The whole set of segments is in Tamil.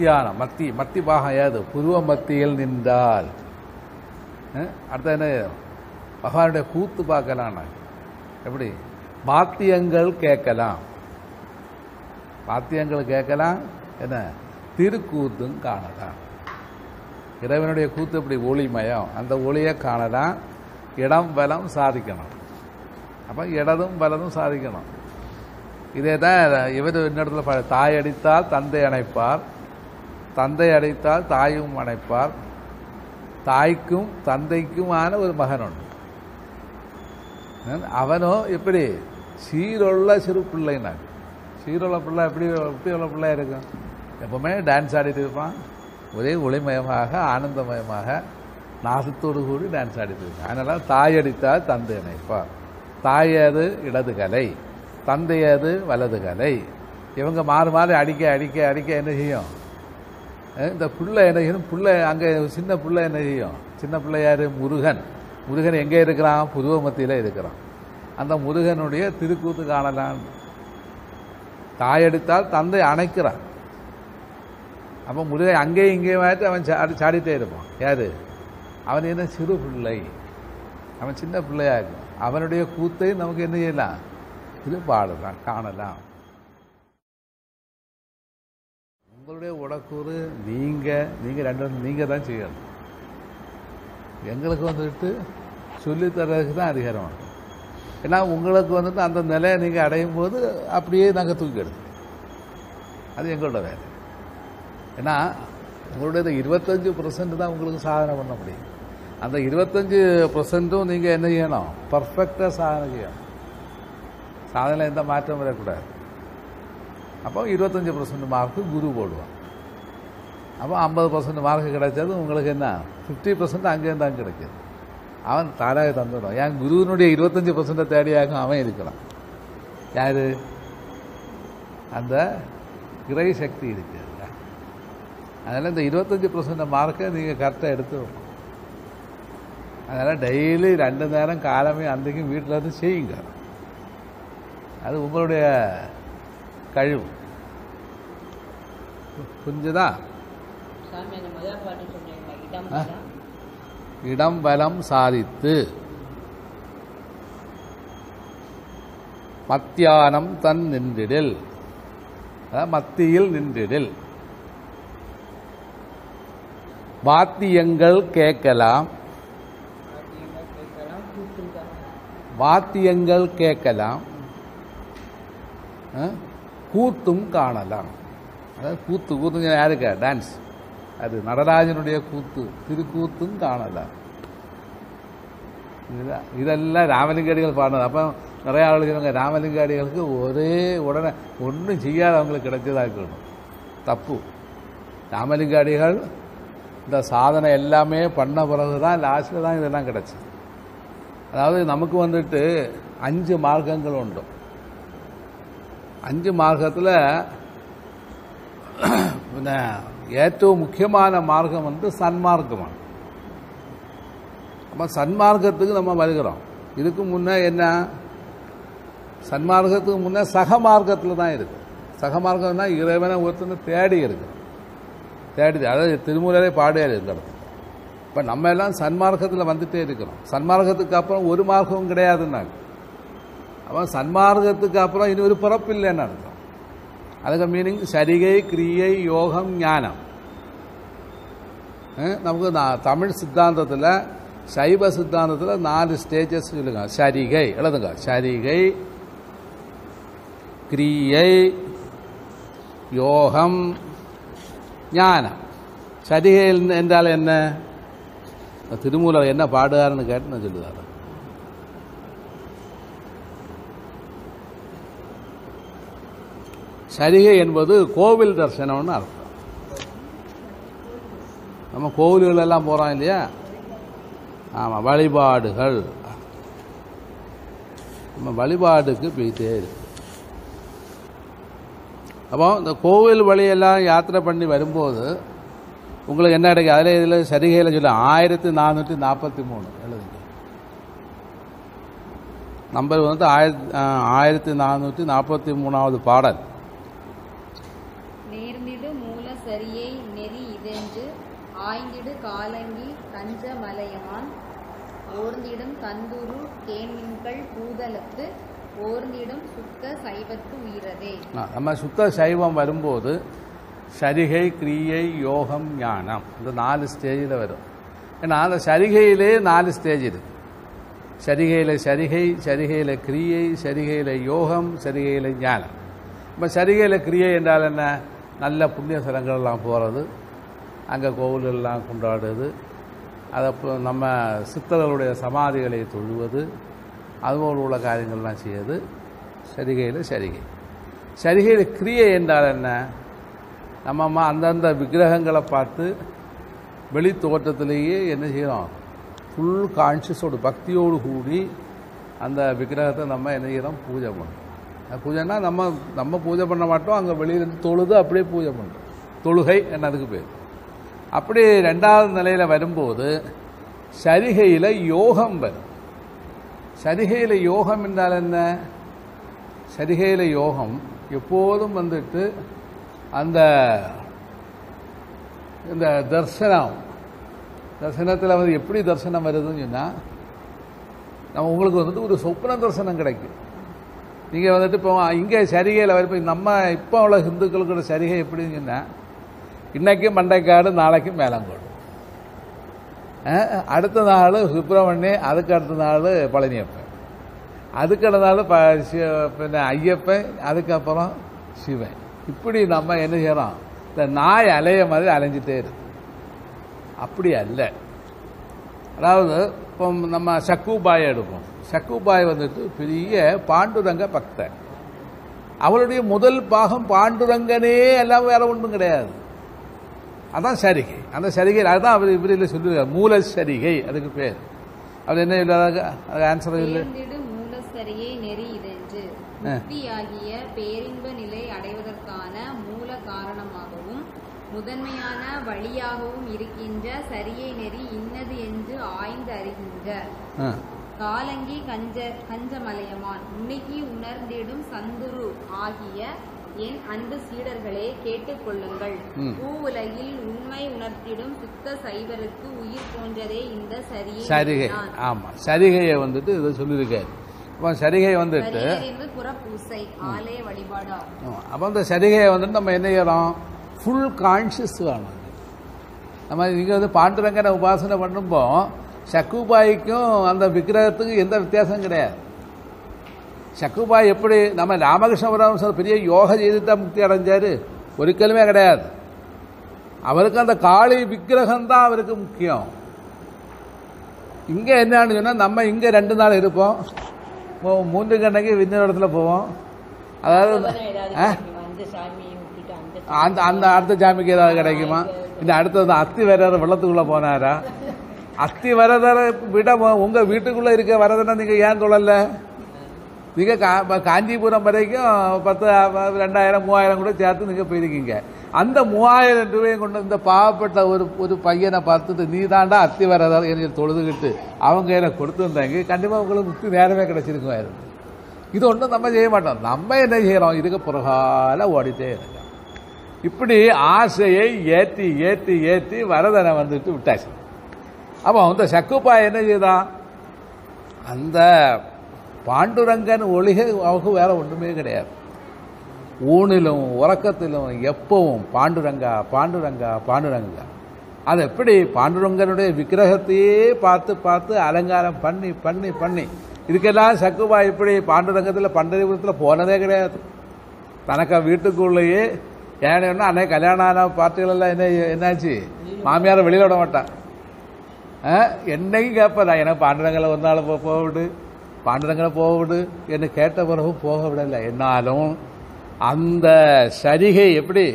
மத்தியானம் மத்தி மத்தி பாகம் ஏது? புருவ மத்தியில் நின்றால். அடுத்த அடுத்து என்ன? பகவானுடைய கூத்து பார்க்கலாம் எப்படி? வாத்தியங்கள் கேட்கலாம். வாத்தியங்கள் கேட்கலாம். என்ன? திருக்கூத்தும் காணலாம். இறைவனுடைய கூத்து இப்படி ஒளிமயம். அந்த ஒளியை காணலாம். இடம் பலம் சாதிக்கணும். அப்போ இடதும் பலதும் சாதிக்கணும். இதே தான் இவர் இன்னிடத்துல தாய் அடித்தால் தந்தை அணைப்பார். தந்தை அடைத்தால் தாயும் அணைப்பார். தாய்க்கும் தந்தைக்குமான ஒரு மகன் உண்டு. அவனோ எப்படி? சீருள்ள சிறு பிள்ளைனா சீருள்ள பிள்ளை எப்படி எப்படி உள்ள பிள்ளை இருக்கும்? எப்பவுமே டான்ஸ் ஆடிட்டு இருப்பான். ஒரே ஒளிமயமாக ஆனந்தமயமாக நாசத்தோடு கூடி டான்ஸ் ஆடிட்டு இருப்பான். அதனால தாய் அடித்தால் தந்தை அணைப்பார். தாயது இடது கலை. தந்தையது வலது கலை. இவங்க மாறி மாறி அடிக்க அடிக்க அடிக்க என்ன செய்யும்? இந்த பிள்ளை என்ன செய்யும் பிள்ளை அங்கே சின்ன பிள்ளை என்ன செய்யும்? சின்ன பிள்ளை யார்? முருகன். முருகன் எங்கே இருக்கிறான்? புதுவ மத்தியில் இருக்கிறான். அந்த முருகனுடைய திருக்கூத்து காணலாம். தாயடித்தால் தந்தை அணைக்கிறான். அப்போ முருகன் அங்கேயும் இங்கேயும் ஆயிட்டு அவன் சாடி சாடிட்டே இருப்பான். யார்? அவன் என்ன? சிறு பிள்ளை. அவன் சின்ன பிள்ளையாக இருக்கும். அவனுடைய கூத்தை நமக்கு என்ன செய்யலாம்? இது பாடலாம் காணலாம். உங்களுடைய உடக்கூறு நீங்க நீங்க ரெண்டு நீங்கள் தான் செய்யணும். எங்களுக்கு வந்துட்டு சொல்லித்தரதுக்கு தான் அதிகாரம் உண்டு. ஏன்னா உங்களுக்கு வந்துட்டு அந்த நிலையை நீங்கள் அடையும் போது அப்படியே நாங்கள் தூக்கிடுது அது எங்களோட வேலை. ஏன்னா உங்களுடைய இருபத்தஞ்சு பர்சன்ட் தான் உங்களுக்கு சாதனை பண்ண முடியும். அந்த இருபத்தஞ்சு பர்சன்ட்டும் நீங்கள் என்ன செய்யணும்? பர்ஃபெக்டாக சாதனை செய்யணும். சாதனை எந்த மாற்றம் வரக்கூடாது. அப்போ இருபத்தஞ்சி பர்சன்ட் மார்க்கு குரு போடுவான். அப்போ ஐம்பது பர்சன்ட் மார்க் கிடைச்சது உங்களுக்கு என்ன? ஃபிஃப்டி பர்சன்ட் அங்கேயும் தான் கிடைக்கிது. அவன் தாராக தந்துடும் என் குருவினுடைய இருபத்தஞ்சி பர்சன்ட்டை தேடியாகும் அவன் இருக்கிறான். யார்? அந்த கிரை சக்தி இருக்குது அதனால் இந்த இருபத்தஞ்சி பர்சன்ட் மார்க்கை நீங்கள் கரெக்டாக எடுத்து வைக்கணும். அதனால் டெய்லி ரெண்டு நேரம் காலமே அன்றைக்கும் வீட்டில் இருந்து செய்யுங்க. அது உங்களுடைய கழிவு புரிஞ்சுதா இடம் ஆ. பலம். சாதித்து மத்தியானம் தன் நின்றிடில் மத்தியில் நின்றிடில் வாத்தியங்கள் கேட்கலாம் வாத்தியங்கள் கேட்கலாம், கூத்தும் காணலாம். அதாவது கூத்து கூத்துங்க யாருக்கா டான்ஸ் அது நடராஜனுடைய கூத்து திருக்கூத்தும் காணலாம். இதுதான். இதெல்லாம் ராமலிங்கடிகள் பாடினது. அப்போ நிறைய ஆளுங்க இவங்க ராமலிங்காடிகளுக்கு ஒரே உடனே ஒன்றும் செய்யாதவங்களுக்கு கிடைச்சதா இருக்கணும். தப்பு. ராமலிங்காடிகள் இந்த சாதனை எல்லாமே பண்ண பிறகு தான் லாஸ்ட்டில் தான் இதெல்லாம் கிடச்சி அதாவது நமக்கு வந்துட்டு அஞ்சு மார்க்கங்கள் உண்டு. அஞ்சு மார்க்கத்தில் ஏற்றவும் முக்கியமான மார்க்கம் வந்து சன்மார்க்கமான அப்போ சன்மார்க்கத்துக்கு நம்ம வருகிறோம் இதுக்கு முன்னே என்ன சன்மார்க்கத்துக்கு முன்னே சகமார்க்கத்தில் தான் இருக்கு சகமார்க்கம்னா இறைவனை ஒருத்தர் தேடி இருக்குது தேடி அதாவது திருமூலரே பாடியார் இந்த இடத்துல இப்போ நம்ம எல்லாம் சன்மார்க்கத்தில் வந்துட்டே இருக்கிறோம் சன்மார்க்கத்துக்கு அப்புறம் ஒரு மார்க்கமும் கிடையாதுன்னாங்க அப்போ சன்மார்க்கத்துக்கு அப்புறம் இனி ஒரு பிறப்பு இல்லைன்னு அர்த்தம் அதுக்கு மீனிங் சரிகை கிரியை யோகம் ஞானம் நமக்கு நா- தமிழ் சித்தாந்தத்தில் சைவ சித்தாந்தத்தில் நாலு ஸ்டேஜஸ் சொல்லுங்க சரிகை எழுதுங்க சரிகை கிரியை யோகம் ஞானம் சரிகை என்றால் என்ன திருமூலர் என்ன பாடுகாருன்னு கேட்டு நான் சொல்லுவார் சரிகை என்பது கோவில் தரிசனம்னு அர்த்தம். நம்ம கோவில்கள் எல்லாம் போகிறோம் இல்லையா? ஆமாம் வழிபாடுகள். நம்ம வழிபாடுக்கு போயிட்டே இருக்கு. அப்போ இந்த கோவில் வழியெல்லாம் யாத்திரை பண்ணி வரும்போது உங்களுக்கு என்ன கிடைக்கும்? அதில் இதில் சரிகையில் சொல்லி ஆயிரத்தி நானூற்றி நாற்பத்தி மூணு எழுதுங்க. நம்பர் வந்து ஆயிரத்தி ஆயிரத்தி நானூற்றி நாற்பத்தி மூணாவது பாடல் நேர்ந்திடு மூல சரியை ஆய்ந்திடு காலங்கி கஞ்ச மலையமான் ஓர்ந்திடும் தந்துரு கேண்மின்கள் பூதலத்து ஓர்ந்திடும் சுத்த சைவத்து உயிரதே. நம்ம சுத்த சைவம் வரும்போது சரிகை கிரியை யோகம் ஞானம். இந்த நாலு ஸ்டேஜில் வரும். ஏன்னா அந்த சரிகையிலே நாலு ஸ்டேஜ் இருக்கு. சரிகையில் சரிகை சரிகையில் கிரியை சரிகையில் யோகம் சரிகையில் ஞானம். இப்போ சரிகையில் கிரியை என்றால் என்ன? நல்ல புண்ணிய ஸ்தலங்கள்லாம் போகிறது அங்கே கோவிலெல்லாம் கொண்டாடுறது அதை நம்ம சித்தர்களுடைய சமாதிகளை தொழுவது அதுபோல் உள்ள காரியங்கள்லாம் செய்யுது சரிகையில் சரிகை. சரிகையில் கிரியை என்றால் என்ன? நம்ம அம்மா அந்தந்த விக்கிரகங்களை பார்த்து வெளி தோற்றத்திலேயே என்ன செய்கிறோம் ஃபுல் கான்ஷியஸோடு பக்தியோடு கூடி அந்த விக்கிரகத்தை நம்ம என்ன செய்கிறோம் பூஜை பண்ணுறோம் பூஜைன்னா நம்ம நம்ம பூஜை பண்ண மாட்டோம். அங்கே வெளியிலேருந்து தொழுது அப்படியே பூஜை பண்ணுறோம் தொழுகை என்ன அதுக்கு பேர்? அப்படி ரெண்டாவது நிலையில் வரும்போது சரிகையில் யோகம் வரும். சரிகையில் யோகம் என்றால் என்ன? சரிகையில் யோகம் எப்போதும் வந்துட்டு அந்த இந்த தர்சனம் தர்சனத்தில் வந்து எப்படி தர்சனம் வருதுன்னு சொன்னால் நம்ம உங்களுக்கு வந்துட்டு ஒரு சொப்ன தர்சனம் கிடைக்கும். நீங்கள் வந்துட்டு இப்போ இங்கே சரிகையில் வரப்போ நம்ம இப்போ உள்ள ஹிந்துக்களுக்கு சரிகை எப்படின்னு சொன்னால் இன்னைக்கு மண்டைக்காடு நாளைக்கு மேலங்கோடு. அடுத்த நாள் சுப்பிரமணிய அதுக்கு அடுத்த நாள் பழனியப்பன். அதுக்கு அடுத்த நாள் ப பின்ன ஐயப்பன் அதுக்கப்புறம் சிவன். இப்படி நம்ம என்ன செய்யறோம்? இந்த நாய் அலைய மாதிரி அலைஞ்சிட்டே இருக்கு. அப்படி அல்ல. அதாவது இப்போ நம்ம சக்குபாய் எடுப்போம். சக்குபாய் வந்துட்டு பெரிய பாண்டுரங்க பக்தன். அவளுடைய முதல் பாகம் பாண்டுரங்கனே எல்லாம் வேற ஒன்றும் கிடையாது. அதான் சரிகை. அந்த சரிகை அதுதான் அவர் இவரில் சொல்லுவார் மூல சரிகை அதுக்கு பேர். அவர் என்ன இல்லாத அது ஆன்சர் இல்லை முக்தியாகிய பேரின்ப நிலை அடைவதற்கான மூல காரணமாகவும் முதன்மையான வழியாகவும் இருக்கின்ற சரியை நெறி இன்னது என்று ஆய்ந்து அறிகின்ற. காலங்கி கஞ்ச கஞ்சமலையமான். உன்னிகி உணர்ந்திடும் சந்துரு ஆகிய என் அன்பு சீடர்களே கேட்டுக்கொள்ளுங்கள் ம். பூவுலகில் உண்மை உணர்த்திடும் சுத்த சைவருக்கு உயிர் போன்றதே இந்த சரிகை. நெறிதான். ஆமாம் சரிகையை வந்துட்டு இதை சொல்லியிருக்காரு. இப்போ சரிகை வந்துட்டு சரிகை புறப்பூசை ஆலய வழிபாடு ஆமா. அப்போ அந்த சரிகையை வந்துட்டு நம்ம என்ன செய்யறோம்? ஃபுல் கான்ஷியஸ் வேணும் நம்ம இங்கே வந்து பாண்டுரங்கனை உபாசனை பண்ணும்போ சக்குபாய்க்கும் அந்த விக்கிரகத்துக்கும் எந்த வித்தியாசம் கிடையாது. சக்குபாய் எப்படி நம்ம ராமகிருஷ்ண பரமஹம்சர் பெரிய யோகா செய்துட்டா முக்தி அடைஞ்சாரு? ஒரிக்கலுமே கிடையாது. அவருக்கு அந்த காளி விக்கிரகம் தான் அவருக்கு முக்கியம். இங்கே என்னன்னு சொன்னால் நம்ம இங்கே ரெண்டு நாள் இருப்போம். மூன்று கண்ணைக்கு விண்ண இடத்துல போவோம். அதாவது? அந்த அந்த அடுத்த ஜாமிக்கு ஏதாவது கிடைக்குமா? இந்த அடுத்தது அத்தி வரதர் வெள்ளத்துக்குள்ள போனாரா? அத்தி வரதரை விட மொ- உங்க வீட்டுக்குள்ள இருக்க வரதனை நீங்க ஏன் தொழல? நீங்க கா- காஞ்சிபுரம் வரைக்கும் பத்து ரெண்டாயிரம் மூவாயிரம் கூட சேர்த்து நீங்க போயிருக்கீங்க. அந்த மூவாயிரம் ரூபாயும் கொண்டு இந்த பாவப்பட்ட ஒரு ஒரு பையனை பார்த்துட்டு நீ தாண்டா அத்தி வரதர் எனக்கு தொழுதுகிட்டு அவங்க கையில் கொடுத்துருந்தாங்க கண்டிப்பா உங்களுக்கு முக்தி நேரமே கிடைச்சிருக்கும் இது ஒன்றும் நம்ம செய்ய மாட்டோம். நம்ம என்ன செய்யறோம்? இதுக்கு புறகால ஓடிட்டே இருக்க இப்படி ஆசையை ஏற்றி ஏற்றி ஏற்றி வரதனை வந்துட்டு விட்டாச்சு. அப்போ அந்த சக்குப்பா என்ன செய்தான்? அந்த பாண்டுரங்கன் ஒளிகை அவங்க வேற ஒன்றுமே கிடையாது. ஊனிலும் உறக்கத்திலும் எப்பவும் பாண்டுரங்கா பாண்டுரங்கா பாண்டுரங்கா. அது எப்படி? பாண்டுரங்கனுடைய விக்கிரகத்தையே பார்த்து பார்த்து அலங்காரம் பண்ணி பண்ணி பண்ணி. இதுக்கெல்லாம் சக்குபா இப்படி பாண்டுரங்கத்தில் பண்டரிபுரத்தில் போனதே கிடையாது. தனக்கு வீட்டுக்குள்ளேயே ஏன்னா அன்னைக்கு கல்யாணம் ஆன பார்ட்டிகள் எல்லாம் என்ன என்னாச்சு? மாமியாரை வெளியில் விட மாட்டான். ஆ, என்னைக்கும் கேட்பதா எனக்கு பாண்டுரங்கில் ஒரு நாள் போட்டு போக விடு போக விடு என்று கேட்ட பிறகு போக விடலை என்னாலும் அந்த சரிகை எப்படி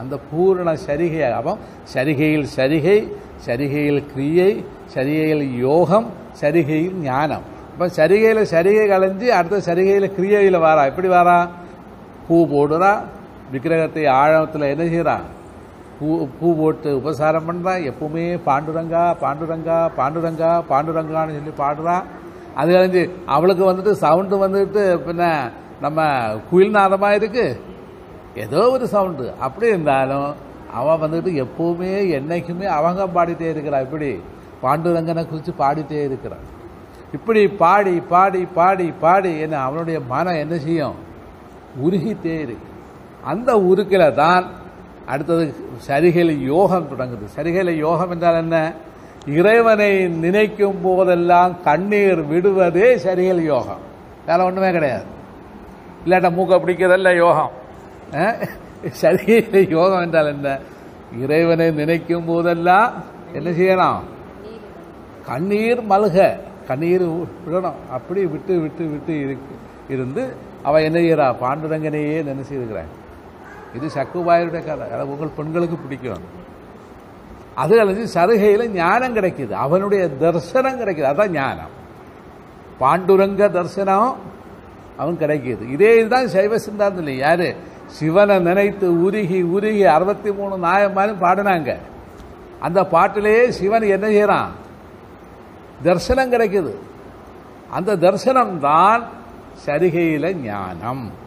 அந்த பூரண சரிகை அப்போ சரிகையில் சரிகை சரிகையில் கிரியை சரிகையில் யோகம் சரிகையில் ஞானம் அப்போ சரிகையில் சரிகை கலைஞ்சு அடுத்த சரிகையில் கிரியையில் வாரா எப்படி வாரா பூ போடுறா விக்கிரகத்தை ஆழத்தில் என்ன செய்கிறான் பூ பூ போட்டு உபசாரம் பண்ணுறான் எப்பவுமே பாண்டுரங்கா பாண்டுரங்கா பாண்டுரங்கா பாண்டுரங்கான்னு சொல்லி பாடுறான் அது கழிஞ்சு அவளுக்கு வந்துட்டு சவுண்டு வந்துட்டு பின்ன நம்ம குயில் நாதமாக இருக்கு. ஏதோ ஒரு சவுண்டு. அப்படி இருந்தாலும் அவன் வந்துட்டு எப்போவுமே என்னைக்குமே அவங்க பாடிட்டே இருக்கிறான் இப்படி பாண்டுரங்கனை குறித்து பாடிட்டே இருக்கிறான் இப்படி பாடி பாடி பாடி பாடி என்ன அவனுடைய மனம் என்ன செய்யும்? உருகிட்டே இருக்கு. அந்த உருக்கில தான் அடுத்தது சரிகளை யோகம் தொடங்குது. சரிகளை யோகம் என்றால் என்ன? இறைவனை நினைக்கும் போதெல்லாம் கண்ணீர் விடுவதே சரிகள் யோகம். வேற ஒன்றுமே கிடையாது. இல்லாட்ட மூக்க பிடிக்கிறதல்ல யோகம். அஹ்? சரிகளை யோகம் என்றால் என்ன? இறைவனை நினைக்கும் போதெல்லாம் என்ன செய்யணும்? கண்ணீர் மல்க. கண்ணீர் விடணும். அப்படி விட்டு விட்டு விட்டு இருக்கு. இருந்து அவன் என்ன செய்கிறா பாண்டுரங்கனையே நினைச்சிருக்கிறான் இது சக்குபாயருடைய கதை. அதை உங்கள் பெண்களுக்கு பிடிக்கும் அது. அல்லது சருகையில் ஞானம் கிடைக்குது. அவனுடைய தரிசனம் கிடைக்குது. அதான் ஞானம். பாண்டுரங்க தரிசனம் அவன் கிடைக்கிது. இதே இதுதான் சைவ சிந்தாந்தம் யாரு? சிவனை நினைத்து உருகி உருகி அறுபத்தி மூணு நாயன்மாரும் பாடினாங்க. அந்த பாட்டிலேயே சிவன் என்ன செய்கிறான் தரிசனம் கிடைக்குது. அந்த தரிசனம் தான் சருகையில் ஞானம்.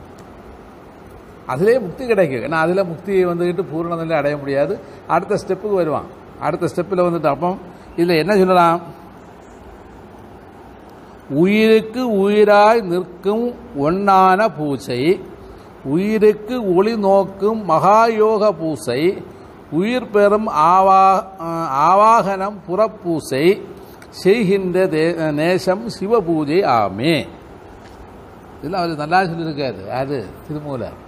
அதிலே முக்தி கிடைக்கும். ஏன்னா அதில் முக்தியை வந்துக்கிட்டு பூரண நிலை அடைய முடியாது. அடுத்த ஸ்டெப்புக்கு வருவான். அடுத்த ஸ்டெப்பில் வந்துட்டு அப்போ இதில் என்ன சொல்லலாம்? உயிருக்கு உயிராய் நிற்கும் ஒன்னான பூசை உயிருக்கு ஒளி நோக்கும் மகாயோக பூசை உயிர் பெறும் ஆவா ஆவாகனம் புறப்பூசை செய்கின்ற தே- நேசம் சிவபூஜை ஆமே. இதெல்லாம் அவர் நல்லா சொல்லியிருக்காரு. அது திருமூலர்.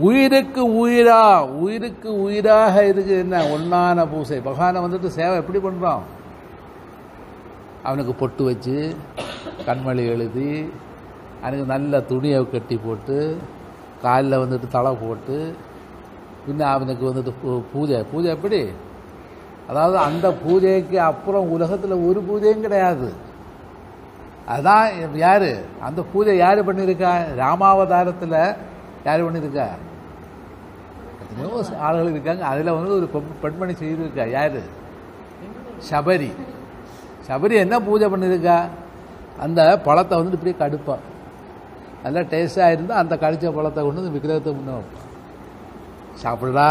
உயிருக்கு உயிரா உயிருக்கு உயிராக இருக்கு என்ன? ஒன்னான பூசை. பகவானை வந்துட்டு சேவை எப்படி பண்ணுறான் அவனுக்கு பொட்டு வச்சு கண்மொழி எழுதி அவனுக்கு நல்ல துணியை கட்டி போட்டு காலில் வந்துட்டு தலை போட்டு பின்ன அவனுக்கு வந்துட்டு பூ- பூஜை. பூஜை எப்படி? அதாவது அந்த பூஜைக்கு அப்புறம் உலகத்தில் ஒரு பூஜையும் கிடையாது. அதான் யார்? அந்த பூஜை யார் பண்ணியிருக்கா? ராமாவதாரத்தில் யார் பண்ணியிருக்கா? எத்தனையோ ஆளுகள் இருக்காங்க. அதில் வந்து ஒரு பெண்மணி செய்திருக்கா யார்? சபரி. சபரி என்ன பூஜை பண்ணியிருக்கா அந்த பழத்தை வந்துட்டு இப்படியே கடுப்பான் நல்லா டேஸ்டாக இருந்தால் அந்த கடித்த பழத்தை கொண்டு வந்து விக்கிரகத்தை முன்ன வைப்பான் சாப்பிடுடா.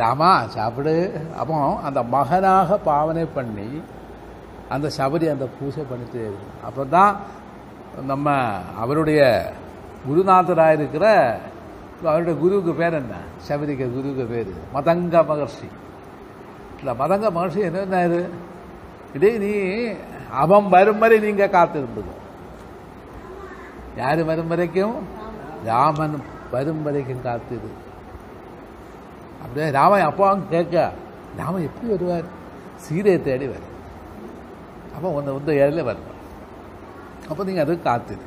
ராமா சாப்பிடு. அப்போ அந்த மகனாக பாவனை பண்ணி அந்த சபரி அந்த பூஜை பண்ணிட்டு அப்போ தான் நம்ம அவருடைய குருநாதராக இருக்கிற அவருடைய குருவுக்கு பேர் என்ன? சபரிக்க குருவுக்கு பேர். மதங்க மகர்ஷி. இல்லை மதங்க மகர்ஷி என்ன இது இதே நீ அவன் வரும் வரை நீங்க காத்திருந்தது. யாரு வரும் வரைக்கும்? ராமன் வரும் வரைக்கும் காத்திரு. அப்படியே ராமன் அப்பாவும் கேட்க ராமன் எப்படி வருவார்? சீதையை தேடி வரும் அப்போ ஒன்று வந்து ஏழில் வரணும் அப்போ நீங்கள் அது காத்திரு.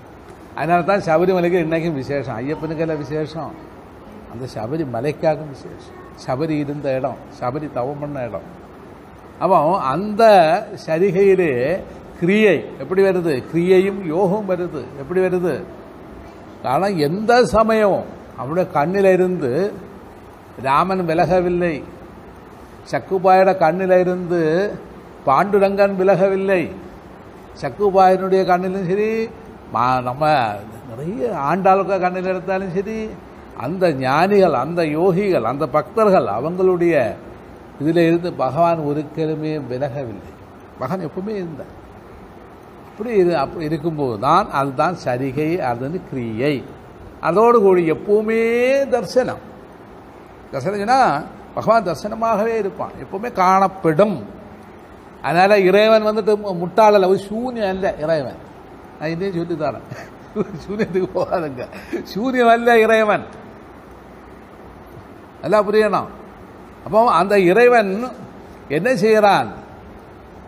அதனால தான் சபரிமலைக்கு இன்றைக்கும் விசேஷம். ஐயப்பனுக்கெல்லாம் விசேஷம். அந்த சபரி மலைக்காகவும் விசேஷம். சபரி இருந்த இடம். சபரி தவம் பண்ண இடம். அப்போ அந்த சரிகையிலே கிரியை எப்படி வருது? கிரியையும் யோகம் வருது. எப்படி வருது? காரணம் எந்த சமயம் அவனுடைய கண்ணில் இருந்து ராமன் விலகவில்லை. சக்குபாயோட கண்ணில் இருந்து பாண்டுரங்கன் விலகவில்லை. சக்குபாயனுடைய கண்ணிலும் சரி மா- நம்ம நிறைய ஆண்டாளுக்க கண்ணில் எடுத்தாலும் சரி அந்த ஞானிகள் அந்த யோகிகள் அந்த பக்தர்கள் அவங்களுடைய இதில் இருந்து பகவான் ஒரு விலகவில்லை. பகவான் எப்பவுமே இருந்தார் அப்படி இரு அப்படி இருக்கும்போது தான் அதுதான் சரிகை அதுன்னு கிரியை. அதோடு கூடி எப்பவுமே தரிசனம். தரிசனம்னா பகவான் தரிசனமாகவே இருப்பான். எப்பவுமே காணப்படும். அதனால் இறைவன் வந்துட்டு மு- முட்டாள் ஒரு சூன்யம் அல்ல இறைவன். நான் இதே சொல்லி தரேன் சூன்யத்துக்கு போகாதுங்க அல்ல இறைவன் நல்லா புரியணும் அப்போ அந்த இறைவன் என்ன செய்கிறான்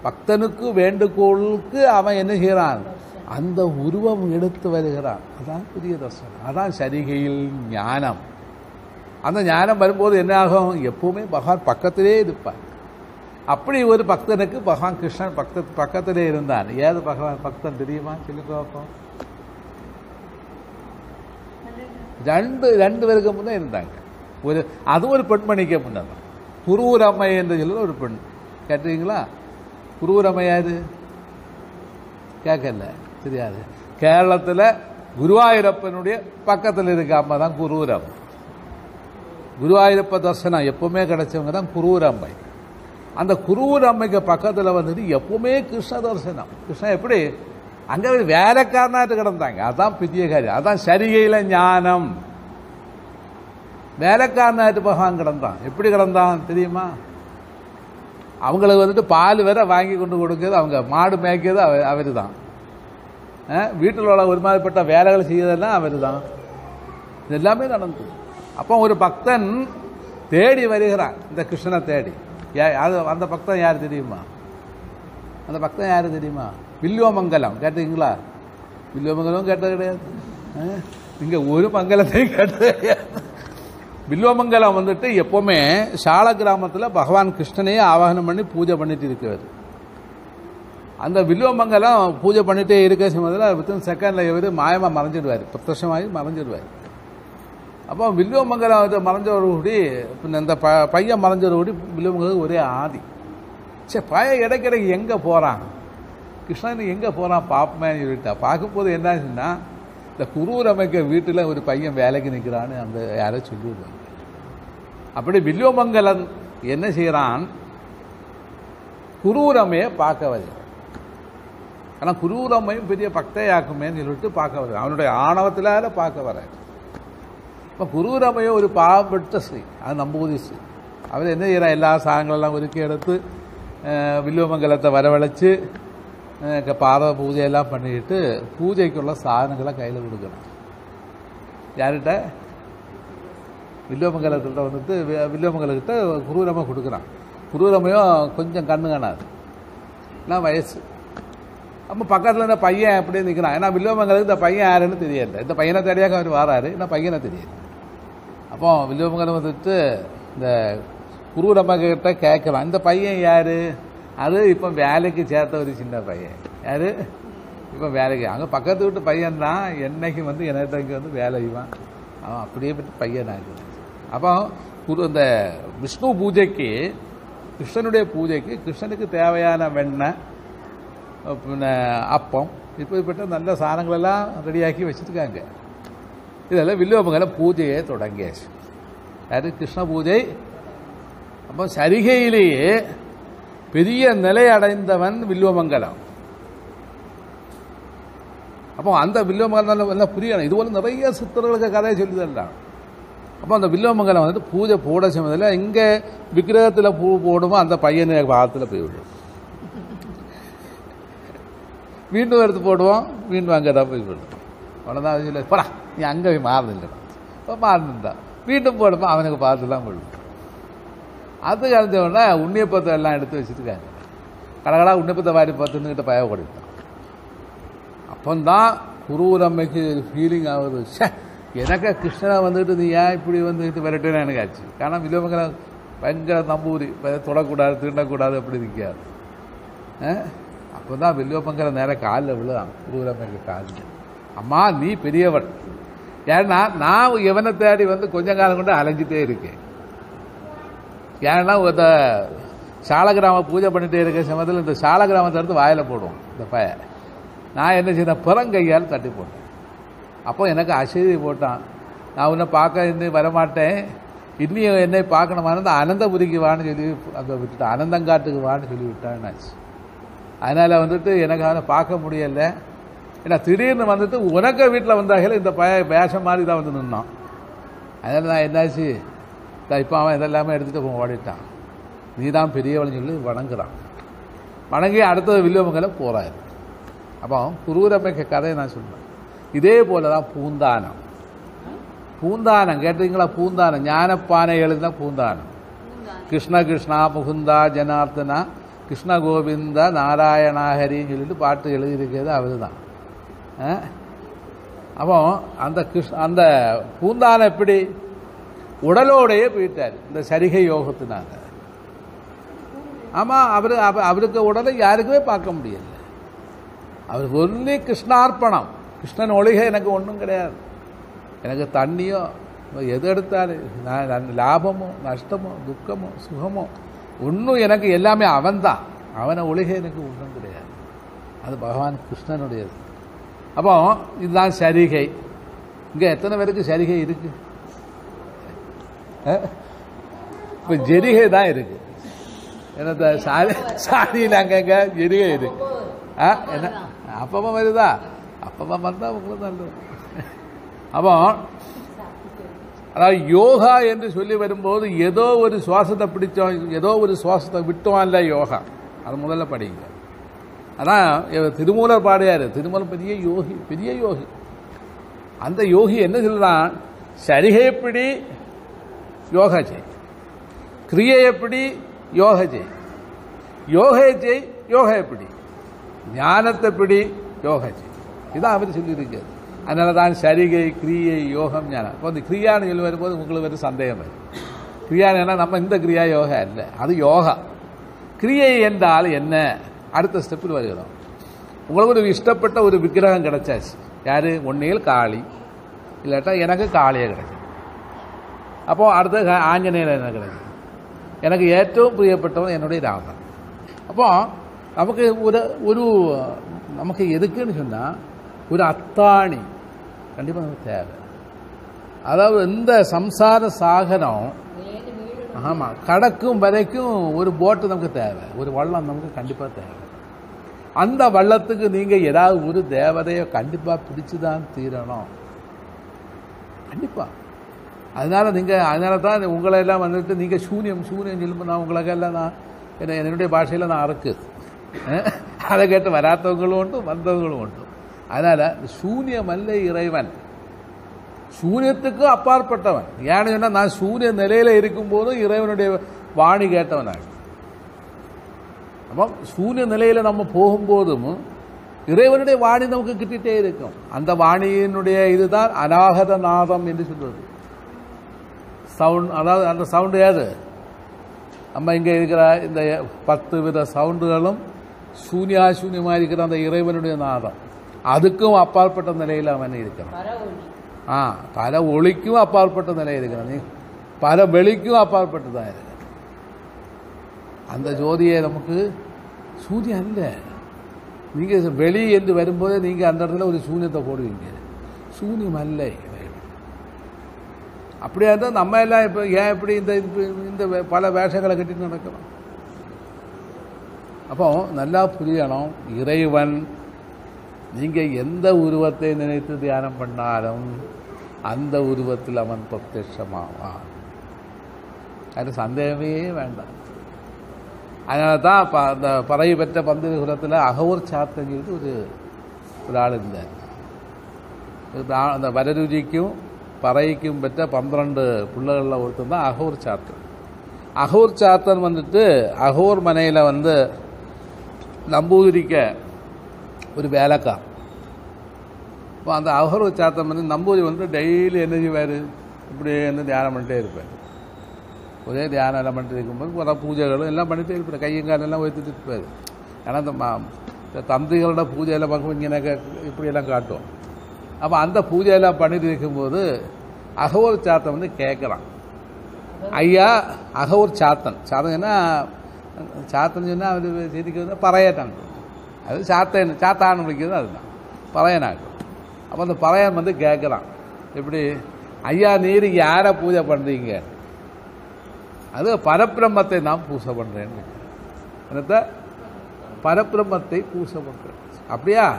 பக்தனுக்கு வேண்டுகோளுக்கு அவன் என்ன செய்கிறான் அந்த உருவம் எடுத்து வருகிறான் அதான் புதிய தர்சனம் அதான் சரிகையில் ஞானம் அந்த ஞானம் வரும்போது என்ன ஆகும் எப்பவுமே பகவான் பக்கத்திலே இருப்பான் அப்படி ஒரு பக்தனுக்கு பகவான் கிருஷ்ணன் பக்த பக்கத்திலே இருந்தான். ஏது பகவான் பக்தன் தெரியுமா? சொல்லி பார்ப்போம் ரெண்டு ரெண்டு பேருக்கு முன்னே இருந்தாங்க. ஒரு அது ஒரு பெண்மணிக்கு முன்னதான் குருவூர் அம்மை என்று சொல்ல ஒரு பெண். கேட்டீங்களா? குருவூர் அம்மை கேட்கல. தெரியாது. கேரளத்தில் குருவாயூரப்பனுடைய பக்கத்தில் இருக்க அம்மா தான் குருவூர் குருவாயூரப்ப தர்சனம் எப்பவுமே கிடைச்சவங்க தான் குரூர் அம்மை அந்த குரூர் அம்மைக்கு பக்கத்தில் வந்துட்டு எப்பவுமே கிருஷ்ண தரிசனம். கிருஷ்ணன் எப்படி? அங்கே வேலைக்காரனாட்டு கிடந்தாங்க. அதான் பித்தியகாரி காரியம் அதான் சரிகையில் ஞானம். வேலைக்காரனாட்டு பகவான் கிடந்தான். எப்படி கிடந்தான் தெரியுமா? அவங்களுக்கு வந்துட்டு பால் வேற வாங்கி கொண்டு கொடுக்கிறது அவங்க மாடு மேய்க்கிறது அவ அவர் தான் வீட்டில் உள்ள ஒரு மாதிரிப்பட்ட வேலைகள் செய்யறதெல்லாம் அவர் தான் இது எல்லாமே நடந்தது. அப்போ ஒரு பக்தன் தேடி வருகிறான். இந்த கிருஷ்ணனை தேடி. அது அந்த பக்தன் யார் தெரியுமா? அந்த பக்தன் யார் தெரியுமா? வில்லுவமங்கலம் கேட்டீங்களா வில்லுவமங்கலம் கேட்டது கிடையாது. இங்கே ஒரு மங்கலத்தையும் கேட்டது கிடையாது. வந்துட்டு எப்போவுமே சால கிராமத்தில் பகவான் கிருஷ்ணனையே ஆவாகனம் பண்ணி பூஜை பண்ணிட்டு இருக்கிறார் அந்த வில்லுவமங்கலம் பூஜை பண்ணிட்டே இருக்க சமயத்தில் வித்தின் செகண்டில் இவர் மாயமாக மறைஞ்சிடுவார். பிரத்யமாகி மறைஞ்சிடுவார். அப்போ வில்லுவமங்கலத்தை இது மறைஞ்சவர் கூடி இந்த ப பையன் மறைஞ்சவர் கூடி ஒரே ஆதி. சரி பையன் இடைக்கிடைக்கு எங்கே போகிறான் கிருஷ்ணன் எங்கே போகிறான் பாப்பமேன்னு சொல்லிட்டா. பார்க்கும்போது என்னாச்சுன்னா இந்த குரூரமைக்க வீட்டில் ஒரு பையன் வேலைக்கு நிற்கிறான்னு அந்த யாரோ சொல்லிடுவாங்க. அப்படி வில்வமங்கலன் என்ன செய்கிறான் குரூரமையை பார்க்க வருகிறான் ஆனால் குரூரம்மையும் பெரிய பக்தையாக்குமேன்னு சொல்லிட்டு பார்க்க வருகிறான் அவனுடைய ஆணவத்திலால பார்க்க வர இப்போ குரூரமையும் ஒரு பாவப்பட்ட ஸ்ரீ அது நம்பூதி ஸ்ரீ அவர் என்ன செய்கிறார் எல்லா சாதங்களெல்லாம் ஒருக்கி எடுத்து அஹ், வில்வமங்கலத்தை வரவழைச்சு பாத பூஜையெல்லாம் பண்ணிட்டு பூஜைக்குள்ள சாதனங்களை கையில் கொடுக்கணும் யார்கிட்ட வில்லுவமங்கலத்திட்ட வந்துட்டு வி- வில்வமங்கலத்திட்ட கொடுக்குறான் குருரமையும் கொஞ்சம் கண்ணு காணாது நான் வயசு அப்போ பக்கத்தில் இந்த பையன் அப்படியே நிற்கிறான் ஏன்னா வில்லுவமங்கலத்துக்கு இந்த பையன் யாருன்னு தெரியல இந்த பையனை தேடியாக அவர் வராரு இந்த பையனை தெரியல அப்போ வில்வமங்கலம் வந்துட்டு இந்த குரூரம்மா கிட்ட கேட்கலாம் இந்த பையன் யார்? அது இப்போ வேலைக்கு சேர்த்த ஒரு சின்ன பையன். யார்? இப்போ வேலைக்கு. அங்கே பக்கத்து வீட்டு பையன் தான் என்னைக்கு வந்து எனக்கு தங்கி வந்து வேலைவான் அவன் அப்படியே பற்றி பையன் ஆகுது அப்போ குரு இந்த விஷ்ணு பூஜைக்கு கிருஷ்ணனுடைய பூஜைக்கு கிருஷ்ணனுக்கு தேவையான வெண்ணெய் பின்ன அப்பம் இப்படிப்பட்ட நல்ல சாணங்களெல்லாம் ரெடியாக்கி வச்சுருக்காங்க. இதெல்லாம் வில்லுவமங்கலம் பூஜையை தொடங்கியாச்சு அது கிருஷ்ண பூஜை அப்போ சரிகையிலேயே பெரிய நிலை அடைந்தவன் வில்லுவமங்கலம் அப்போ அந்த வில்லுவமங்கலம் எல்லாம் புரியணும் இது போல நிறைய சித்தர்களுக்கு கதையை சொல்லிதெல்லாம் அப்போ அந்த வில்லுவமங்கலம் வந்துட்டு பூஜை போட சமயத்தில் எங்கே விக்கிரகத்தில் பூ போடுமோ அந்த பையனை பாகத்தில் போய்விடும் மீண்டும் எடுத்து போடுவோம் மீண்டும் அங்கே தான் போய் விடும் அவ்வளோதான் சொல்லி போடா நீ அங்கே போய் மாறதில்லை இப்போ மாறினா மீண்டும் போடுமா அவனுக்கு பார்த்து தான் விடும் அது கழிஞ்சவொடனே உண்ணியப்பத்தை எல்லாம் எடுத்து வச்சுருக்காங்க. கடகடா உன்னியப்பத்தை வாரி பார்த்துன்னுக்கிட்ட பய ஓடிட்டான். அப்போந்தான் குருவரம்மைக்கு ஃபீலிங் ஆகுது. எனக்கு கிருஷ்ணனை வந்துட்டு நீ ஏன் இப்படி வந்துட்டு விரட்டுன்னு எனக்கு ஆச்சு. காரணம் வில்லவங்கிற பயங்கர நம்பூரி தொடக்கூடாது திருடக்கூடாது அப்படி நிற்காது அப்போ தான் வில்லுவப்பங்கிற நேரம் காலில் விழுதான் குருவரம்மைக்கு காலில். அம்மா நீ பெரியவன். ஏன்னா நான் இவனை தேடி வந்து கொஞ்ச காலம் கொண்டு அலைஞ்சிட்டே இருக்கேன். ஏன்னா இந்த சாலகிராம பூஜை பண்ணிட்டே இருக்க சமயத்தில் இந்த சாலகிராமத்தை எடுத்து வாயில போடுவோம் இந்த பய. நான் என்ன செய்தேன்? புறங்கையால் தட்டி போட்டேன். அப்போ எனக்கு அசதி போட்டான். நான் உன்னை பார்க்க இன்னும் வரமாட்டேன். இன்னும் என்னை பார்க்கணுமான அனந்தபுரிக்கு வான்னு சொல்லி அங்கே விட்டுட்டான். அனந்தங்காட்டுக்கு வான்னு சொல்லி விட்டான்னாச்சு அதனால் வந்துட்டு எனக்கு அவனை பார்க்க முடியலை. ஏன்னா திடீர்னு வந்துட்டு உனக்க வீட்டில் வந்தாங்களே இந்த பய வேஷம் மாதிரி தான் வந்து நின்னான். அதனால் நான் என்னாச்சு? இப்போ அவன் இதெல்லாமே எடுத்துகிட்டு ஓடிட்டான். நீ தான் பெரியவள்னு சொல்லி வணங்குறான். வணங்கி அடுத்தது வில்லுவமங்கலம் போகிறாரு அப்போ குரூரமைக்க கதையை நான் சொல்றேன். இதே போல தான் பூந்தானம். பூந்தானம் கேட்டீங்களா பூந்தானம்? ஞானப்பானை எழுதின பூந்தானம். கிருஷ்ண கிருஷ்ணா முகுந்தா ஜனார்த்தனா கிருஷ்ண கோவிந்தா நாராயணாஹரின்னு சொல்லிட்டு பாட்டு எழுதியிருக்கிறது அவர் தான் அப்போ அந்த கிருஷ்ண அந்த பூந்தானம் எப்படி? உடலோடையே போயிட்டார். இந்த சரிகை யோகத்தினால. ஆமாம் அவர் அவருக்கு உடலை யாருக்குமே பார்க்க முடியல. அவர் ஒன்லி கிருஷ்ணார்ப்பணம். கிருஷ்ணன் ஒளிகை எனக்கு ஒன்றும் கிடையாது. எனக்கு தண்ணியோ எது எடுத்தாலும் நான் நான் லாபமோ நஷ்டமோ துக்கமோ சுகமோ ஒன்றும் எனக்கு எல்லாமே அவன்தான். அவனை ஒளிகை எனக்கு ஒன்றும் கிடையாது. அது பகவான் கிருஷ்ணனுடையது. அப்போ இதுதான் சரிகை. இங்கே எத்தனை பேருக்கு சரிகை இருக்கு? இப்போ ஜெரிகை தான் இருக்கு. என்னத்த சாரி சாரியில் அங்கங்க ஜெரிகை இருக்கு. ஆ, என்ன? அப்பமா வருதா? அப்பமா வந்தால் உங்களுக்கு நல்லது. அப்போ அதாவது யோகா என்று சொல்லி வரும்போது ஏதோ ஒரு சுவாசத்தை பிடிச்சோம் ஏதோ ஒரு சுவாசத்தை விட்டோம் இல்லை யோகா? அது முதல்ல படிங்க. ஆனால் திருமூலர் பாடியார். திருமூலர் பெரிய யோகி பெரிய யோகி. அந்த யோகி என்ன சொல்கிறான் சரிகை எப்படி யோகா செய். கிரியை எப்படி யோகா செய். யோகை செய் யோகா எப்படி ஞானத்தை பிடி யோகா செய். இதான் அவர் சொல்லியிருக்காரு. அதனால தான் சரிகை கிரியை யோகம் ஞானம். இப்போ அந்த கிரியான்னு சொல்லி வரும்போது உங்களுக்கு ஒரு சந்தேகம் வரும். கிரியான்னு நம்ம இந்த கிரியா யோகா இல்லை அது யோகா. கிரியை என்றால் என்ன? அடுத்த ஸ்டெப்பில் வருகிறோம் உங்களுக்கு ஒரு இஷ்டப்பட்ட ஒரு விக்கிரகம் கிடைச்சாச்சு யாரு ஒன்னில் காளி இல்லாட்டா எனக்கு காளியை கிடைக்கும் அப்போ அடுத்த க- ஆஞ்சநேயர் எனக்கு கிடைக்கும் எனக்கு ഏറ്റവും പ്രിയപ്പെട്ടവൻ என்னுடைய ராமன் அப்போ நமக்கு ஒரு ஒரு நமக்கு எதுக்குன்னு சொன்னா ஒரு அத்தாணி கண்டிப்பா நமக்கு தேவை அதாவது இந்த சம்சார சாகரம் ஆமாம் கடக்கும் வரைக்கும் ஒரு போட்டு நமக்கு தேவை. ஒரு வள்ளம் நமக்கு கண்டிப்பாக தேவை. அந்த வள்ளத்துக்கு நீங்கள் ஏதாவது ஒரு தேவதையை கண்டிப்பாக பிடிச்சி தான் தீரணும். கண்டிப்பாக அதனால் நீங்கள் அதனால தான் உங்களை எல்லாம் வந்துட்டு நீங்கள் சூன்யம் சூன்யம் சொல்லும்போது நான் உங்களுக்கெல்லாம் நான் என்ன- என்னுடைய பாஷையில் நான் அறுக்கு. அதை கேட்டு வராதவங்களும் உண்டு வந்தவங்களும் உண்டு. அதனால் சூன்யம் அல்ல இறைவன். சூரியத்துக்கு அப்பாற்பட்டவன். ஏன்னு சொன்னால் நான் சூரிய நிலையில் இருக்கும்போதும் இறைவனுடைய வாணி கேட்டவனாக அப்போ சூரிய நிலையில் நம்ம போகும்போதும் இறைவனுடைய வாணி நமக்கு கிட்டிட்டே இருக்கும். அந்த வாணியினுடைய இதுதான் அநாகத நாதம் என்று சொல்வது சவுண்ட் அதாவது அந்த சவுண்டு ஏது? நம்ம இங்கே இருக்கிற இந்த பத்து வித சவுண்டுகளும் சூன்யாசூன்யமாக இருக்கிற அந்த இறைவனுடைய நாதம். அதுக்கும் அப்பாற்பட்ட நிலையில் அவன் இருக்கிறான். பர ஒளி ஆ பல ஒளிக்கும் அப்பாற்பட்ட நிலை இருக்கிறான் நீ பல வெளிக்கும் அப்பாற்பட்டதான் இருக்கு அந்த ஜோதியை நமக்கு சூரியன் அல்ல நீங்க வெளி என்று வரும்போதே நீங்க அந்த இடத்துல ஒரு சூன்யத்தை போடுவீங்க சூன்யம் அல்ல அப்படியா இருந்தால் நம்ம எல்லாம் இப்போ ஏன் இப்படி இந்த இந்த பல வேஷங்களை கட்டிட்டு நடக்கிறோம் அப்போ நல்லா புரியணும் இறைவன் நீங்க எந்த உருவத்தை நினைத்து தியானம் பண்ணாலும் அந்த உருவத்தில் அவன் பிரத்யட்சமாவான். அது சந்தேகமே வேண்டாம். அதனால தான் ப- அந்த பறவை பெற்ற பந்து குலத்தில் அகவூர் சாத்தங்கிறது ஒரு ஒரு ஆள் இருந்தார். அந்த வரருஜிக்கும் பறைக்கும் பெற்ற பன்னிரண்டு பிள்ளைகளில் ஒருத்தன் தான் அகோர் சாத்தன் அகோர் சாத்தன் வந்துட்டு அகோர் மனையில் வந்து நம்பூதிரிக்க ஒரு வேலைக்கார் இப்போ அந்த அகூர் சாத்தன் வந்து நம்பூதி வந்து டெய்லி என்ன செய்வார் இப்படி என்ன தியானம் பண்ணிட்டே இருப்பார் ஒரே தியானம் எல்லாம் பண்ணிட்டு இருக்கும்போது பல பூஜைகளும் எல்லாம் பண்ணிட்டே இருப்பார் கையும் காலெல்லாம் உயர்த்திட்டு இருப்பார் ஏன்னா இந்த மா- இந்த தந்திகளோட பூஜையெல்லாம் பார்க்கும் இங்கே இப்படியெல்லாம் காட்டும் அப்போ அந்த பூஜையெல்லாம் பண்ணிட்டு இருக்கும்போது அகவூர் சாத்தன் வந்து கேட்குறான் ஐயா அகவூர் சாத்தன் சாத்தன்னா சாத்தன் சொன்னால் அவர் செய்திக்கு வந்து பறையட்டான் அது சாத்தன் சாத்தான்னு விളിக்கிறது அதுதான். பறையனாக்கும் அப்போ அந்த பறையன் வந்து கேட்குறான் எப்படி? ஐயா நீர் யாரை பூஜை பண்ணுறீங்க அது பரபிரம்மத்தை நான் பூசை பண்ணுறேன்னு என்னத்த? பரபிரம்மத்தை பூசை பண்ணுறேன் அப்படியா?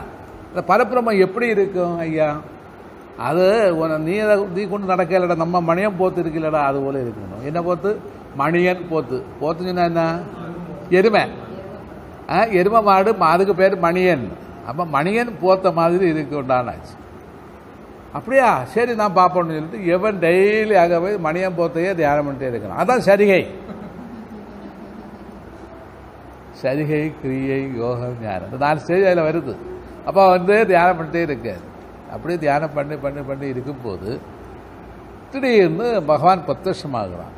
இந்த பரபிரம்மம் எப்படி இருக்கும் ஐயா? அது உன- நீ நீ கொண்டு நடக்கலடா நம்ம மணியன் போத்து இருக்குல்லடா அது போல இருக்கணும். என்ன போத்து? மணியன் போத்து. போத்துன்னு சொன்னா என்ன? எருமை. எருமை மாடு அதுக்கு பேர் மணியன். அப்ப மணியன் போத்த மாதிரி இருக்குண்டானாச்சு அப்படியா? சரி நான் பார்ப்போம்னு சொல்லிட்டு எவன் டெய்லி ஆக போய் மணியன் போத்தையே தியானம் பண்ணிட்டே இருக்கிறான். அதான் சரிகை. சரிகை கிரியை யோகம் ஞானம். இந்த நாலு ஸ்டேஜ் அதில் வருது. அப்போ வந்து தியானம் பண்ணிட்டே இருக்காது அப்படியே தியானம் பண்ணி பண்ணி பண்ணி இருக்கும்போது திடீர்னு பகவான் பிரத்யட்சமாகிறான்.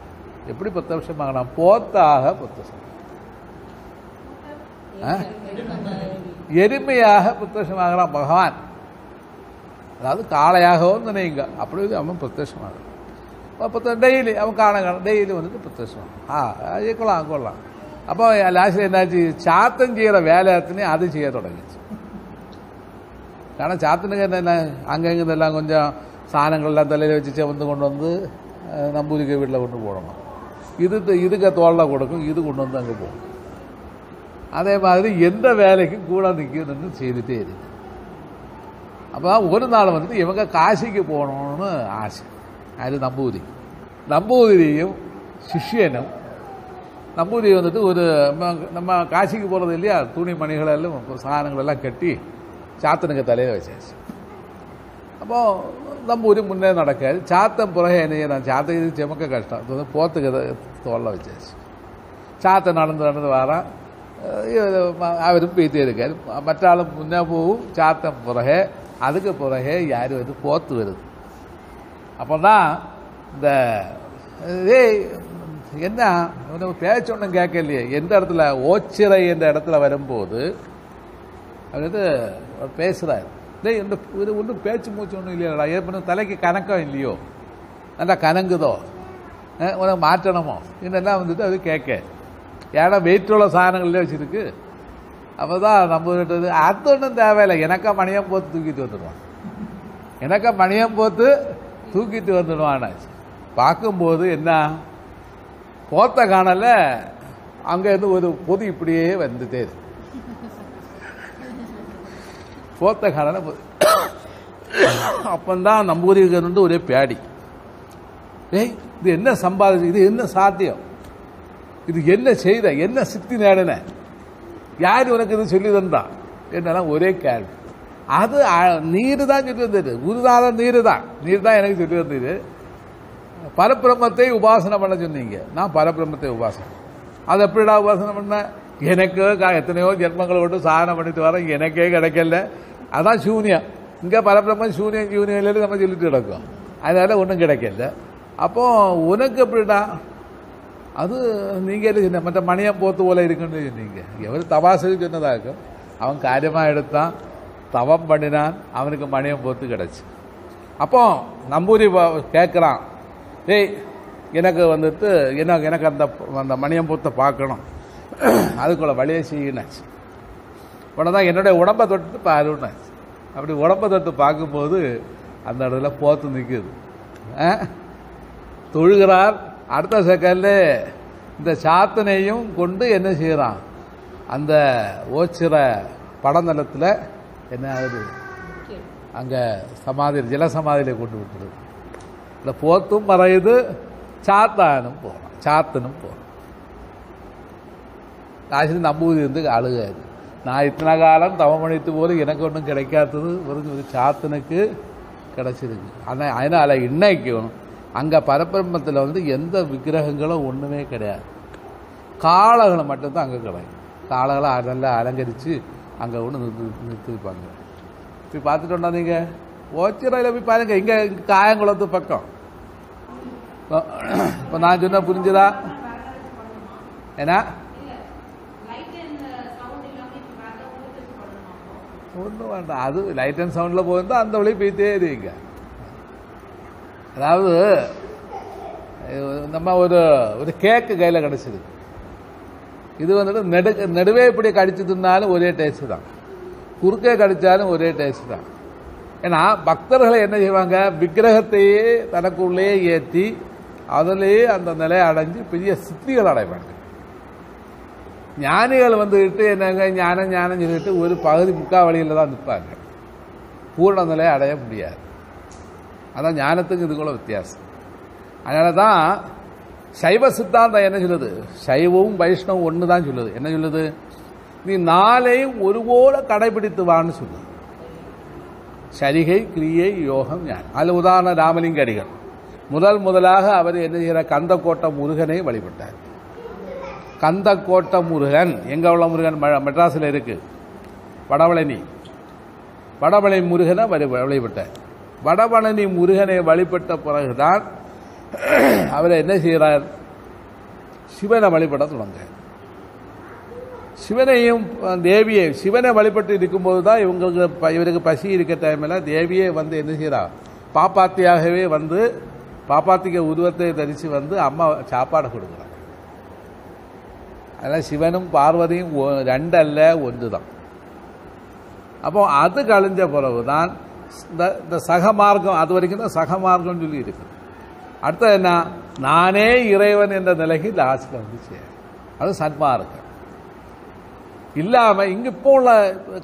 எப்படி பிரத்யட்சமாகிறான்? போத்தாக பிரத்யட்சம் எருமையாக பிரத்யட்சமாகிறான் பகவான். அதாவது காளையாகவும் நினைங்க அப்படி அவன் பிரத்யட்சமாகிறான் அப்போ டெய்லி அவன் காண டெய்லி வந்துட்டு பிரத்யட்சம் ஆ அது கொள்ளலாம் அப்போ லாஸ்ட்ல என்னாச்சு? சாத்தம் செய்கிற வேலையத்தினே அது செய்ய தொடங்கிச்சு. ஆனால் சாத்தனுக்கு என்ன அங்கங்க எல்லாம் கொஞ்சம் சாணங்கள்லாம் தலையில் வச்சு കൊണ്ടുവന്ന് கொண்டு வந்து அஹ், പോകണം வீட்டில் கொண்டு போடணும். இது இதுக்கு കൊണ്ടുവന്ന് கொடுக்கும் இது கொண்டு வந்து அங்கே போகும் அதே மாதிரி எந்த வேலைக்கும் கூட நிற்கணும்னு செய்துட்டே இருக்கு. அப்போ ஒரு நாள் வந்து இவங்க காசிக்கு போகணும்னு ஆசை. அது நம்பூதிரி நம்பூதிரியும் சிஷ்யனும் நம்பூதிரி வந்துட்டு ஒரு நம்ம- காசிக்கு போகிறது இல்லையா? துணி மணிகளெல்லாம் சாதனங்களெல்லாம் கட்டி சாத்தனுக்கு தலையை வச்சாச்சு. அப்போ நம்பூரி முன்னே நடக்காது. சாத்தன் பிறகு என்ன செய்யறான்? சாத்தன் இது செமக்க கஷ்டம். இது வந்து போத்துக்கு இதை தோல்ல வச்சாச்சு. சாத்தன் அவரும் போயிட்டே இருக்கார் மற்ற ஆளும் முன்னே போகும் சாத்தம் பிறகு அதுக்கு பிறகு யார் வந்து போத்து வருது அப்போ தான் இந்த ஏய் என்ன உனக்கு பேச்சு ஒன்றும் கேட்கலையே எந்த இடத்துல ஓச்சிறை என்ற இடத்துல வரும்போது அவர் வந்து பேசுகிறார் டேய் இந்த இது ஒன்றும் பேச்சு மூச்சு ஒன்றும் இல்லையாடா ஏற்பட தலைக்கு கணக்கம் இல்லையோ நல்லா கணங்குதோ உனக்கு மாற்றணுமோ இதெல்லாம் வந்துட்டு அது கேட்க ஏன்னா வெயிட்டுள்ள சாதனங்களே வச்சுருக்கு. அப்போ தான் நம்ம கிட்டது அது ஒன்றும் தேவையில்லை. எனக்கா மணியம் போத்து தூக்கிட்டு வந்துடுவான். எனக்கா மணியம் போத்து தூக்கிட்டு வந்துடுவான் பார்க்கும்போது என்ன? போத்த காணல. அங்கேருந்து ஒரு பொது இப்படியே வந்துட்டே போத்த காணல பொது. அப்பந்தான் நம்பூதிரிக்கு வந்து ஒரே பேடி ஏய் இது என்ன சம்பாதிச்சு இது என்ன சாத்தியம்? இது என்ன செய்த? என்ன சித்தி நேடன? யார் உனக்கு இது சொல்லி தந்தா? என்னெல்லாம் ஒரே கேள்வி. அது நீர் தான் சொல்லி வந்தது குருதான நீர் தான் நீர் தான் எனக்கு சொல்லி வந்தது பரபிரம்மத்தை உபாசனை பண்ண சொன்னீங்க. நான் பரபிரம்மத்தை உபாசனை அது எப்படிடா உபாசனை பண்ண? எனக்கு எத்தனையோ ஜென்மங்களை விட்டு சாதனை பண்ணிட்டு வரேன். எனக்கே கிடைக்கல. அதான் சூன்யம். இங்கே பரபிரம்மம் சூன்யம் சூன்யம் நம்ம சொல்லிட்டு கிடக்கும். அதனால ஒன்றும் கிடைக்கல. அப்போ உனக்கு எப்படிடா? அது நீங்கள் சொன்ன மற்ற மணியம் போத்து போல இருக்குன்னு சொன்னீங்க. எவர் தபாசு சொன்னதாக்கும் அவன் காரியமாக எடுத்தான் தவம் பண்ணினான் அவனுக்கு மணியம் போத்து கிடச்சி அப்போ நம்பூரி கேட்குறான் ஏய் எனக்கு வந்துட்டு எனக்கு எனக்கு அந்த அந்த மணியம் போத்தை பார்க்கணும் அதுக்குள்ள வழியை செய்யினாச்சு உடனே தான் என்னுடைய உடம்பை தொட்டு பாருன்னாச்சு அப்படி உடம்பை தொட்டு பார்க்கும்போது அந்த இடத்துல போத்து நிற்குது ஆ தொழுகிறார் அடுத்த செகண்ட்ல இந்த சாத்தனையும் கொண்டு என்ன செய்யறான்? அந்த ஓச்சிற படநிலத்தில் என்ன ஆகுது? அங்கே சமாதி ஜல சமாதியில கொண்டு விட்டுருது. இந்த போத்தும் மறையுது சாத்தானும் போறான் சாத்தனும் போறான். காசு நம்பூதி வந்து அழுகாது நான் இத்தனை காலம் தவமணித்து போல எனக்கு ஒன்றும் கிடைக்காதது. ஒரு சாத்தனுக்கு கிடைச்சிருக்கு. ஆனால் அதனால் இன்னைக்கும் அங்கே பரபிரம்மத்தில் வந்து எந்த விக்கிரகங்களும் ஒன்றுமே கிடையாது. காளைகளை மட்டும்தான் அங்கே கிடையாது காளைகளை நல்லா அலங்கரித்து அங்கே ஒன்று நிறுத்தி நிறுத்திருப்பாங்க போய் பார்த்துட்டோம்னா நீங்கள் ஓச்சிரையில் போய் பாருங்க இங்கே காயங்குளத்து பக்கம். இப்போ நான் சொன்ன புரிஞ்சுதா? ஏன்னா ஒன்றும் வேண்டாம். அது லைட் அண்ட் சவுண்டில் போயிருந்தால் அந்த வழியை போயிட்டே இருக்கீங்க அதாவது நம்ம ஒரு ஒரு கேக்கு கையில் கிடச்சிது. இது வந்துட்டு நெடு நடுவே இப்படி கடிச்சு தின்னாலும் ஒரே டேஸ்ட் தான். குறுக்கே கடிச்சாலும் ஒரே டேஸ்ட் தான். ஏன்னா பக்தர்களை என்ன செய்வாங்க? விக்கிரகத்தையே தனக்குள்ளேயே ஏற்றி அதிலேயே அந்த நிலையை அடைஞ்சு பெரிய சித்திகள் அடைவாங்க. ஞானிகள் வந்துக்கிட்டு என்னங்க? ஞானம் ஞானம் சொல்லிட்டு ஒரு பகுதி முக்கால் வழியில் தான் நிற்பாங்க. பூர்ண நிலையை அடைய முடியாது. அதான் ஞானத்துக்கு இதுக்குள்ள வித்தியாசம். அதனால தான் சைவ சித்தாந்தம் என்ன சொல்லுது? சைவமும் வைஷ்ணவும் ஒன்று தான் சொல்லுது. என்ன சொல்லுது? நீ நாளையும் ஒருபோல கடைபிடித்து வான்னு சொல்லுது. சரிகை கிரியை யோகம் ஞானம். அதில் உதாரண ராமலிங்க அடிகள். முதல் முதலாக அவர் என்ன செய்கிற கந்தக்கோட்டை முருகனை வழிபட்டார். கந்தக்கோட்டை முருகன். எங்கே உள்ள முருகன்? ம- மெட்ராஸில் இருக்குது வடபழனி வடவளை முருகனை வழி வழிபட்டார். வடபழனி முருகனை வழிபட்ட பிறகுதான் அவர் என்ன செய்கிறார்? சிவனை வழிபட தொடங்க சிவனையும் தேவியை சிவனை வழிபட்டு இருக்கும்போது தான் இவங்களுக்கு இவருக்கு பசி இருக்க டைமில் தேவியே வந்து என்ன செய்கிறா? பாப்பாத்தியாகவே வந்து பாப்பாத்திக உருவத்தை தரித்து வந்து அம்மா சாப்பாடு கொடுக்குறாங்க அதனால் சிவனும் பார்வதியும் ஒ- ரெண்டல்ல ஒன்று தான் அப்போ அது கழிஞ்ச பிறகு தான் இந்த இந்த சகமார்க்கம் அது வரைக்கும் தான் சகமார்க்கம்னு சொல்லி இருக்கு அடுத்தது என்ன நானே இறைவன் என்ற நிலைக்கு லாஸ்ட்ல வந்து சேரும் அது சன்மார்க்கம் இல்லாமல் இங்கே இப்போ உள்ள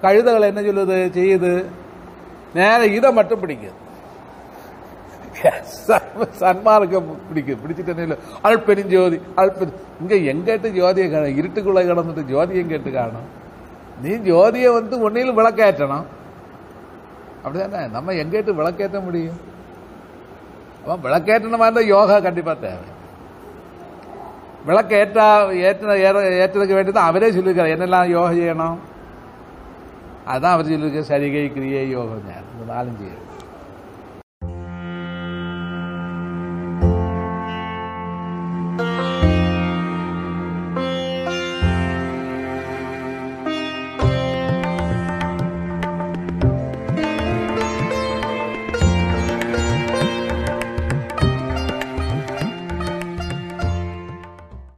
கழுதைகள் என்ன சொல்லுது செய்யுது நேர இதை மட்டும் பிடிக்குது சன்மார்க்கம் பிடிக்கும் பிடிச்சிட்டு அல்பெரும் ஜோதி அல்பெரும் இங்கே எங்கிட்டு ஜோதியை காணும் இருட்டுக்குள்ள கிடந்துட்டு ஜோதியம் கேட்டு காணும் நீ ஜோதியை வந்து ஒன்னிலும் விளக்கேற்றணும் அப்படிதானே? நம்ம எங்கேட்டு விளக்கேற்ற முடியும்? அவன் விளக்கேற்றணுமா இருந்தா யோகா கண்டிப்பாக தேவை. விளக்கு ஏற்றா ஏற்ற ஏற்றதுக்கு வேண்டி தான் அவரே சொல்லியிருக்காரு. என்னெல்லாம் யோகா செய்யணும்? அதுதான் அவர் சொல்லியிருக்க சரிகை கிரியை யோகம் இந்த நாலஞ்சு